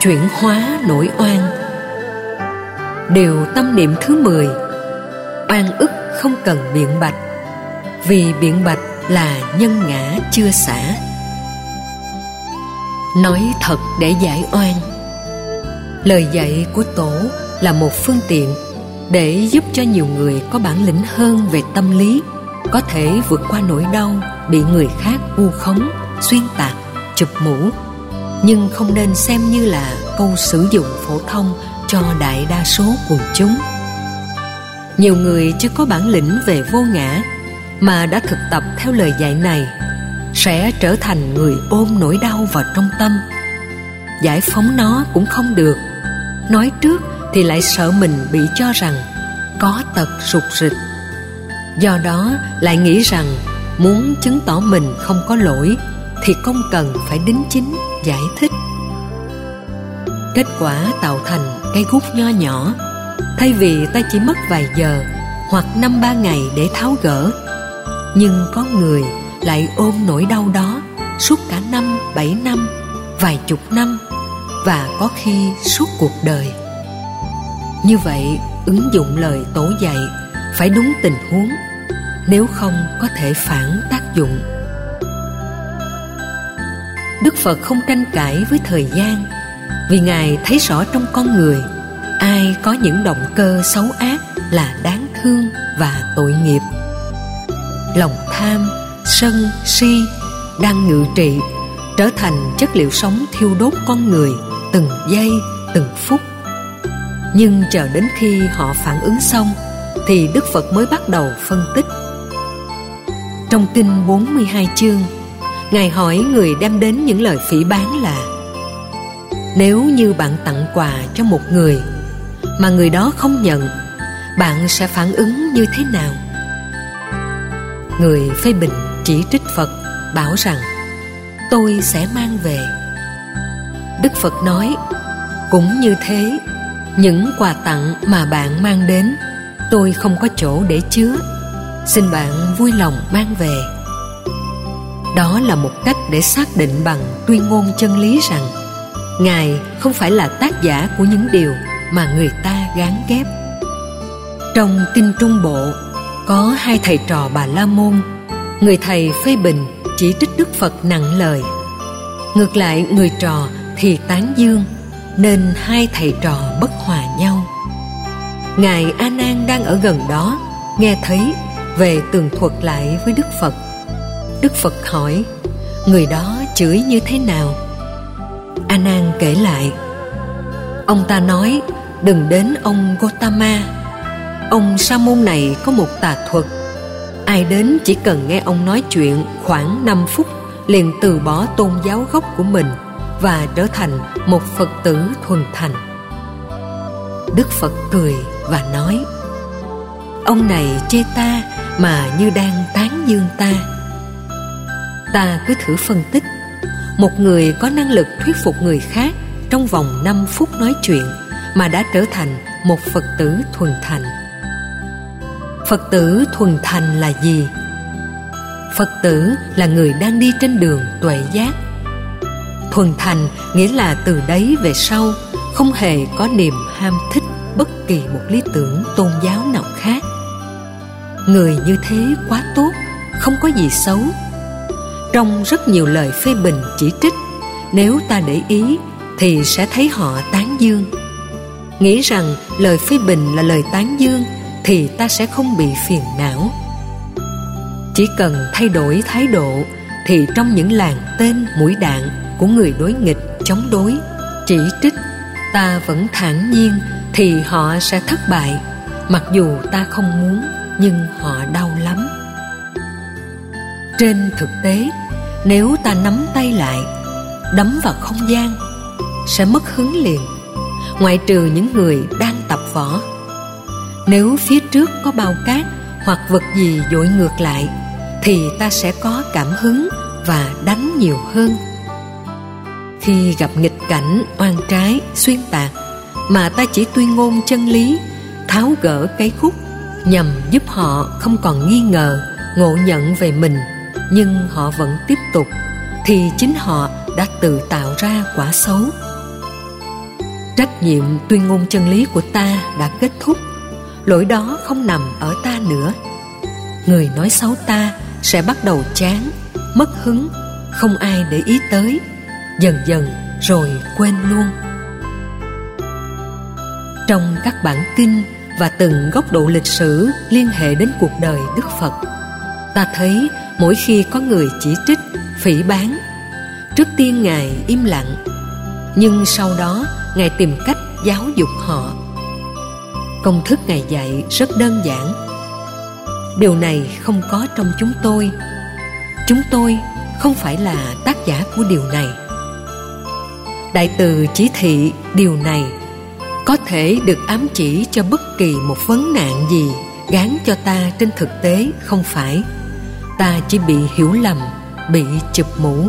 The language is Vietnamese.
chuyển hóa nỗi oan. Điều tâm niệm thứ 10 oan ức không cần biện bạch, vì biện bạch là nhân ngã chưa xả. Nói thật để giải oan, lời dạy của tổ là một phương tiện để giúp cho nhiều người có bản lĩnh hơn về tâm lý, có thể vượt qua nỗi đau bị người khác vu khống, xuyên tạc, chụp mũ nhưng không nên xem như là câu sử dụng phổ thông cho đại đa số quần chúng. Nhiều người chưa có bản lĩnh về vô ngã, mà đã thực tập theo lời dạy này, sẽ trở thành người ôm nỗi đau vào trong tâm. Giải phóng nó cũng không được. Nói trước thì lại sợ mình bị cho rằng có tật sụt rịch. Do đó lại nghĩ rằng muốn chứng tỏ mình không có lỗi thì không cần phải đính chính giải thích. Kết quả tạo thành cây gút nho nhỏ. Thay vì ta chỉ mất vài giờ hoặc năm ba ngày để tháo gỡ, nhưng có người lại ôm nỗi đau đó suốt cả năm, bảy năm, vài chục năm và có khi suốt cuộc đời. Như vậy, ứng dụng lời tổ dạy phải đúng tình huống, nếu không có thể phản tác dụng đức phật không tranh cãi với thời gian vì ngài thấy rõ trong con người ai có những động cơ xấu ác là đáng thương và tội nghiệp lòng tham sân si đang ngự trị trở thành chất liệu sống thiêu đốt con người từng giây từng phút nhưng chờ đến khi họ phản ứng xong thì Đức Phật mới bắt đầu phân tích. Trong kinh 42 chương, Ngài hỏi người đem đến những lời phỉ bán là Nếu như bạn tặng quà cho một người mà người đó không nhận, bạn sẽ phản ứng như thế nào? Người phê bình chỉ trích Phật bảo rằng tôi sẽ mang về. Đức Phật nói cũng như thế những quà tặng mà bạn mang đến tôi không có chỗ để chứa xin bạn vui lòng mang về đó là một cách để xác định bằng tuyên ngôn chân lý rằng, ngài không phải là tác giả của những điều mà người ta gán ghép. Trong kinh trung bộ, có hai thầy trò bà la môn, người thầy phê bình chỉ trích đức phật nặng lời. Ngược lại, người trò thì tán dương, nên hai thầy trò bất hòa nhau. Ngài a nan đang ở gần đó, nghe thấy về tường thuật lại với đức phật đức phật hỏi, người đó chửi như thế nào? A nan kể lại, ông ta nói, đừng đến ông gotama ông sa môn này có một tà thuật. Ai đến chỉ cần nghe ông nói chuyện khoảng 5 phút liền từ bỏ tôn giáo gốc của mình và trở thành một phật tử thuần thành. Đức phật cười và nói, ông này chê ta mà như đang tán dương ta ta cứ thử phân tích một người có năng lực thuyết phục người khác trong vòng 5 phút nói chuyện mà đã trở thành một Phật tử thuần thành. Phật tử thuần thành là gì? Phật tử là người đang đi trên đường tuệ giác thuần thành nghĩa là từ đấy về sau, không hề có niềm ham thích bất kỳ một lý tưởng tôn giáo nào khác người như thế quá tốt, không có gì xấu trong rất nhiều lời phê bình chỉ trích. Nếu ta để ý, thì sẽ thấy họ tán dương. Nghĩ rằng lời phê bình là lời tán dương, thì ta sẽ không bị phiền não. Chỉ cần thay đổi thái độ, thì trong những làng tên mũi đạn của người đối nghịch chống đối, chỉ trích, ta vẫn thản nhiên, thì họ sẽ thất bại. Mặc dù ta không muốn, nhưng họ đau lắm trên thực tế, nếu ta nắm tay lại đấm vào không gian, sẽ mất hứng liền, ngoại trừ những người đang tập võ. Nếu phía trước có bao cát hoặc vật gì dội ngược lại, thì ta sẽ có cảm hứng và đánh nhiều hơn. Khi gặp nghịch cảnh oan trái, xuyên tạc, mà ta chỉ tuyên ngôn chân lý, tháo gỡ cái khúc nhằm giúp họ không còn nghi ngờ, ngộ nhận về mình nhưng họ vẫn tiếp tục, thì chính họ đã tự tạo ra quả xấu. Trách nhiệm tuyên ngôn chân lý của ta đã kết thúc, lỗi đó không nằm ở ta nữa. Người nói xấu ta sẽ bắt đầu chán, mất hứng, không ai để ý tới, dần dần rồi quên luôn. Trong các bản kinh và từng góc độ lịch sử liên hệ đến cuộc đời đức phật ta thấy mỗi khi có người chỉ trích phỉ báng, trước tiên ngài im lặng nhưng sau đó ngài tìm cách giáo dục họ. Công thức ngài dạy rất đơn giản. Điều này không có trong chúng tôi. Chúng tôi không phải là tác giả của điều này. Đại từ chỉ thị điều này có thể được ám chỉ cho bất kỳ một vấn nạn gì gán cho ta trên thực tế không phải ta chỉ bị hiểu lầm bị chụp mũ.